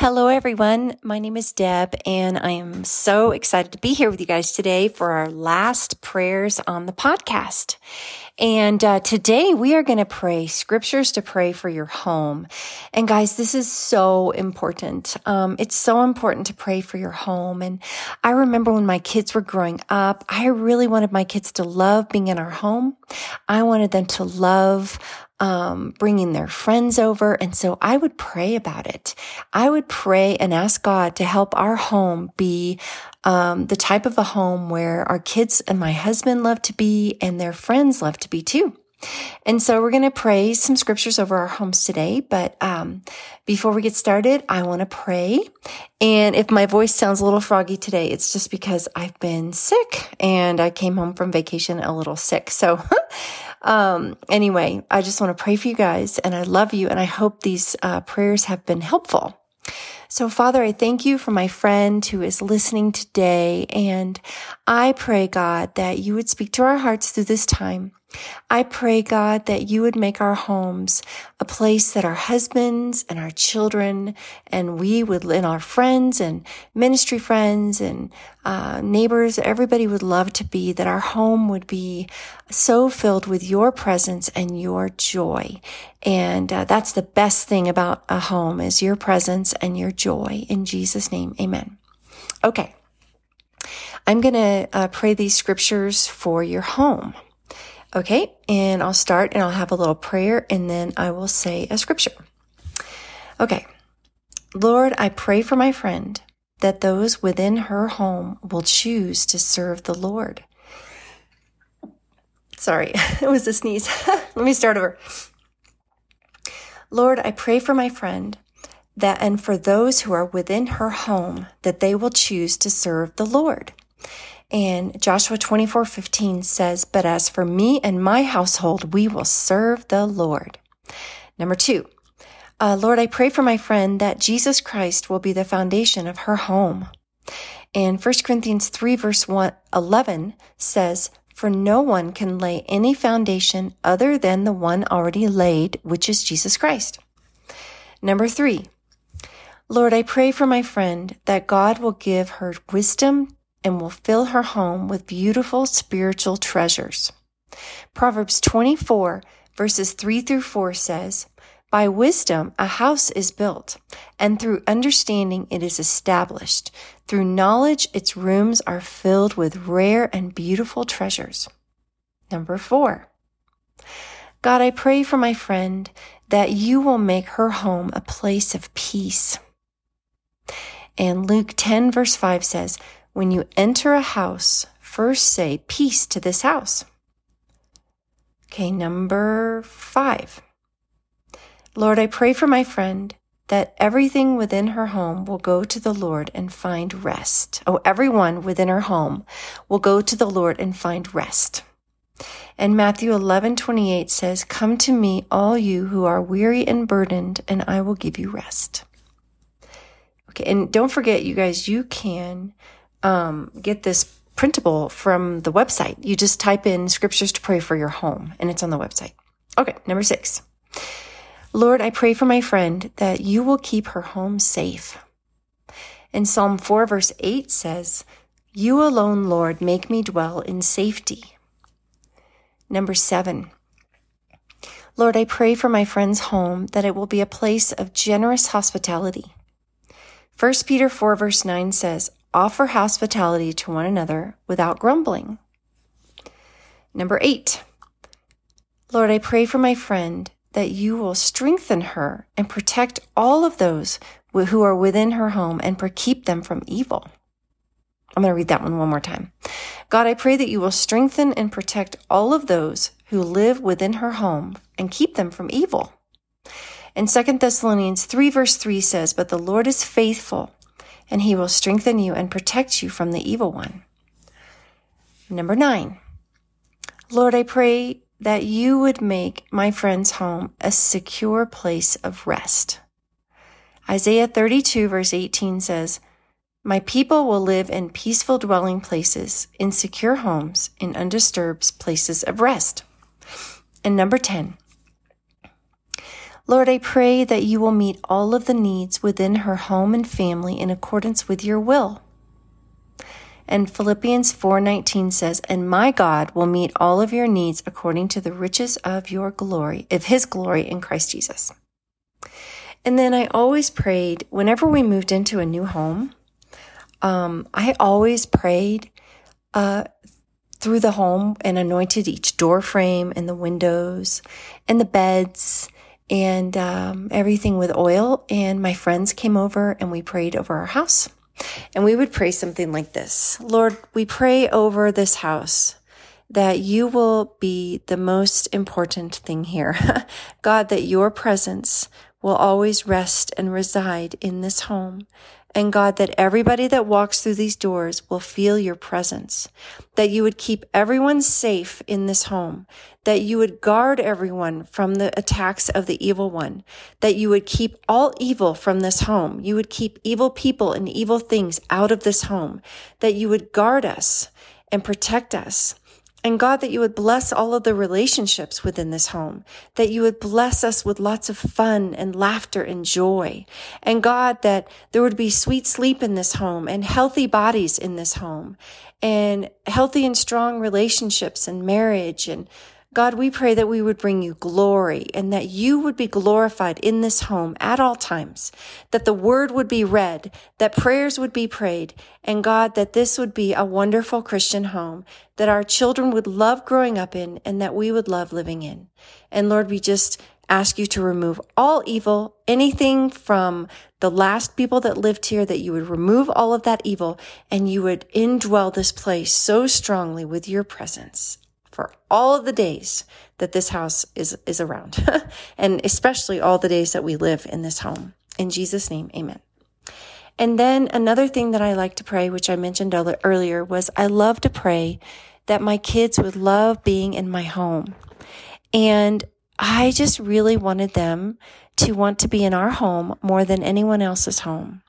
Hello, everyone. My name is Deb, and I am so excited to be here with you guys today for our last prayers on the podcast. And uh, today we are going to pray scriptures to pray for your home. And guys, this is so important. Um, it's so important to pray for your home. And I remember when my kids were growing up, I really wanted my kids to love being in our home. I wanted them to love um, bringing their friends over. And so I would pray about it. I would pray and ask God to help our home be um, the type of a home where our kids and my husband love to be and their friends love to be too. And so we're going to pray some scriptures over our homes today. But um, before we get started, I want to pray. And if my voice sounds a little froggy today, it's just because I've been sick and I came home from vacation a little sick. So Um, anyway, I just want to pray for you guys and I love you and I hope these uh, prayers have been helpful. So, Father, I thank you for my friend who is listening today. And I pray, God, that you would speak to our hearts through this time. I pray, God, that you would make our homes a place that our husbands and our children and we would, and our friends and ministry friends and uh, neighbors, everybody would love to be, that our home would be so filled with your presence and your joy. And uh, that's the best thing about a home is your presence and your joy. In Jesus' name, amen. Okay. I'm going to uh, pray these scriptures for your home. Okay, and I'll start and I'll have a little prayer and then I will say a scripture. Okay, Lord, I pray for my friend that those within her home will choose to serve the Lord. Sorry, it was a sneeze. Let me start over. Lord, I pray for my friend that and for those who are within her home that they will choose to serve the Lord. And Joshua 24 15 says, But as for me and my household, we will serve the Lord. Number two, uh, Lord, I pray for my friend that Jesus Christ will be the foundation of her home. And 1 Corinthians 3 verse 1, 11 says, For no one can lay any foundation other than the one already laid, which is Jesus Christ. Number three, Lord, I pray for my friend that God will give her wisdom and will fill her home with beautiful spiritual treasures. Proverbs 24 verses 3 through 4 says, By wisdom a house is built, and through understanding it is established. Through knowledge its rooms are filled with rare and beautiful treasures. Number four. God, I pray for my friend that you will make her home a place of peace. And Luke 10 verse 5 says, when you enter a house, first say peace to this house. Okay, number five. Lord, I pray for my friend that everything within her home will go to the Lord and find rest. Oh, everyone within her home will go to the Lord and find rest. And Matthew 11, 28 says, Come to me, all you who are weary and burdened, and I will give you rest. Okay. And don't forget, you guys, you can um, get this printable from the website. You just type in scriptures to pray for your home and it's on the website. Okay, number six. Lord, I pray for my friend that you will keep her home safe. And Psalm 4 verse 8 says, You alone, Lord, make me dwell in safety. Number seven. Lord, I pray for my friend's home that it will be a place of generous hospitality. 1 Peter 4 verse 9 says, Offer hospitality to one another without grumbling. Number eight, Lord, I pray for my friend that you will strengthen her and protect all of those who are within her home and keep them from evil. I'm going to read that one one more time. God, I pray that you will strengthen and protect all of those who live within her home and keep them from evil. And 2 Thessalonians 3 verse 3 says, But the Lord is faithful and he will strengthen you and protect you from the evil one. Number nine, Lord, I pray that you would make my friend's home a secure place of rest. Isaiah 32 verse 18 says, My people will live in peaceful dwelling places, in secure homes, in undisturbed places of rest. And number 10, Lord, I pray that you will meet all of the needs within her home and family in accordance with your will. And Philippians 4:19 says, "And my God will meet all of your needs according to the riches of your glory, of his glory in Christ Jesus." And then I always prayed whenever we moved into a new home, um, I always prayed uh, through the home and anointed each door frame and the windows and the beds and um, everything with oil. And my friends came over and we prayed over our house. And we would pray something like this Lord, we pray over this house that you will be the most important thing here. God, that your presence will always rest and reside in this home. And God, that everybody that walks through these doors will feel your presence, that you would keep everyone safe in this home, that you would guard everyone from the attacks of the evil one, that you would keep all evil from this home. You would keep evil people and evil things out of this home, that you would guard us and protect us and God, that you would bless all of the relationships within this home, that you would bless us with lots of fun and laughter and joy. And God, that there would be sweet sleep in this home and healthy bodies in this home and healthy and strong relationships and marriage and God, we pray that we would bring you glory and that you would be glorified in this home at all times, that the word would be read, that prayers would be prayed, and God, that this would be a wonderful Christian home that our children would love growing up in and that we would love living in. And Lord, we just ask you to remove all evil, anything from the last people that lived here, that you would remove all of that evil and you would indwell this place so strongly with your presence for all of the days that this house is, is around, and especially all the days that we live in this home. In Jesus' name, amen. And then another thing that I like to pray, which I mentioned earlier, was I love to pray that my kids would love being in my home. And I just really wanted them to want to be in our home more than anyone else's home.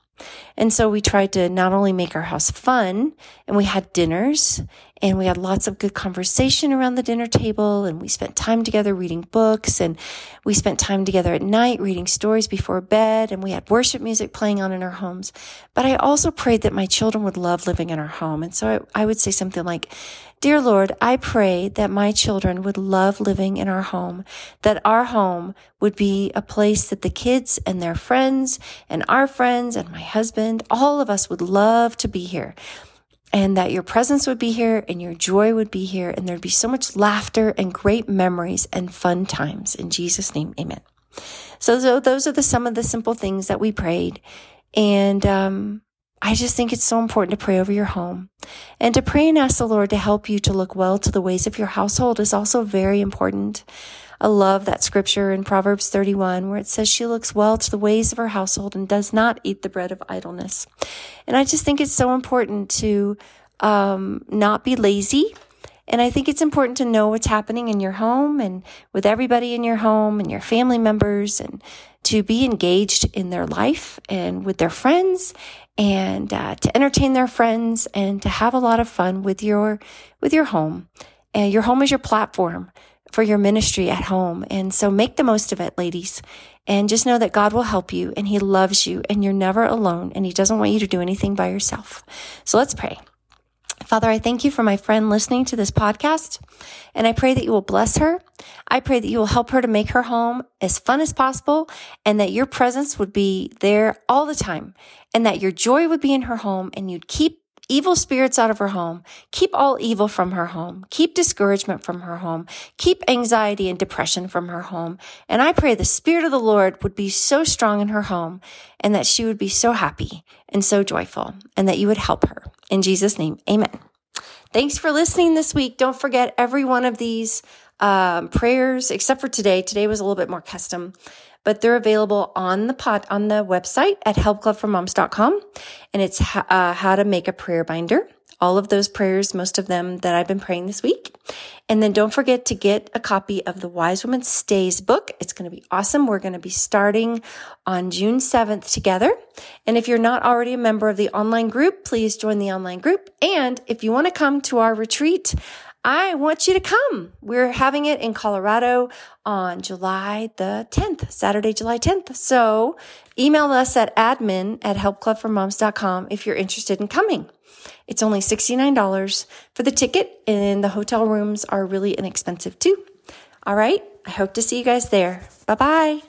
And so we tried to not only make our house fun and we had dinners and we had lots of good conversation around the dinner table and we spent time together reading books and we spent time together at night reading stories before bed and we had worship music playing on in our homes. But I also prayed that my children would love living in our home. And so I, I would say something like, Dear Lord, I pray that my children would love living in our home, that our home would be a place that the kids and their friends and our friends and my husband, all of us would love to be here and that your presence would be here and your joy would be here and there'd be so much laughter and great memories and fun times. In Jesus' name, amen. So, so those are the some of the simple things that we prayed. And um, I just think it's so important to pray over your home. And to pray and ask the Lord to help you to look well to the ways of your household is also very important. I love that scripture in Proverbs 31 where it says she looks well to the ways of her household and does not eat the bread of idleness. And I just think it's so important to um, not be lazy. And I think it's important to know what's happening in your home and with everybody in your home and your family members and to be engaged in their life and with their friends and uh, to entertain their friends and to have a lot of fun with your with your home. And your home is your platform for your ministry at home. And so make the most of it, ladies. And just know that God will help you and He loves you and you're never alone and He doesn't want you to do anything by yourself. So let's pray. Father, I thank you for my friend listening to this podcast, and I pray that you will bless her. I pray that you will help her to make her home as fun as possible, and that your presence would be there all the time, and that your joy would be in her home, and you'd keep evil spirits out of her home. Keep all evil from her home. Keep discouragement from her home. Keep anxiety and depression from her home. And I pray the Spirit of the Lord would be so strong in her home and that she would be so happy and so joyful and that you would help her. In Jesus' name, amen. Thanks for listening this week. Don't forget every one of these um, prayers, except for today. Today was a little bit more custom but they're available on the pot on the website at helpclubformoms.com. And it's uh, how to make a prayer binder. All of those prayers, most of them that I've been praying this week. And then don't forget to get a copy of the Wise Woman Stays book. It's going to be awesome. We're going to be starting on June 7th together. And if you're not already a member of the online group, please join the online group. And if you want to come to our retreat, I want you to come. We're having it in Colorado on July the 10th, Saturday, July 10th. So email us at admin at helpclubformoms.com if you're interested in coming. It's only $69 for the ticket and the hotel rooms are really inexpensive too. All right. I hope to see you guys there. Bye bye.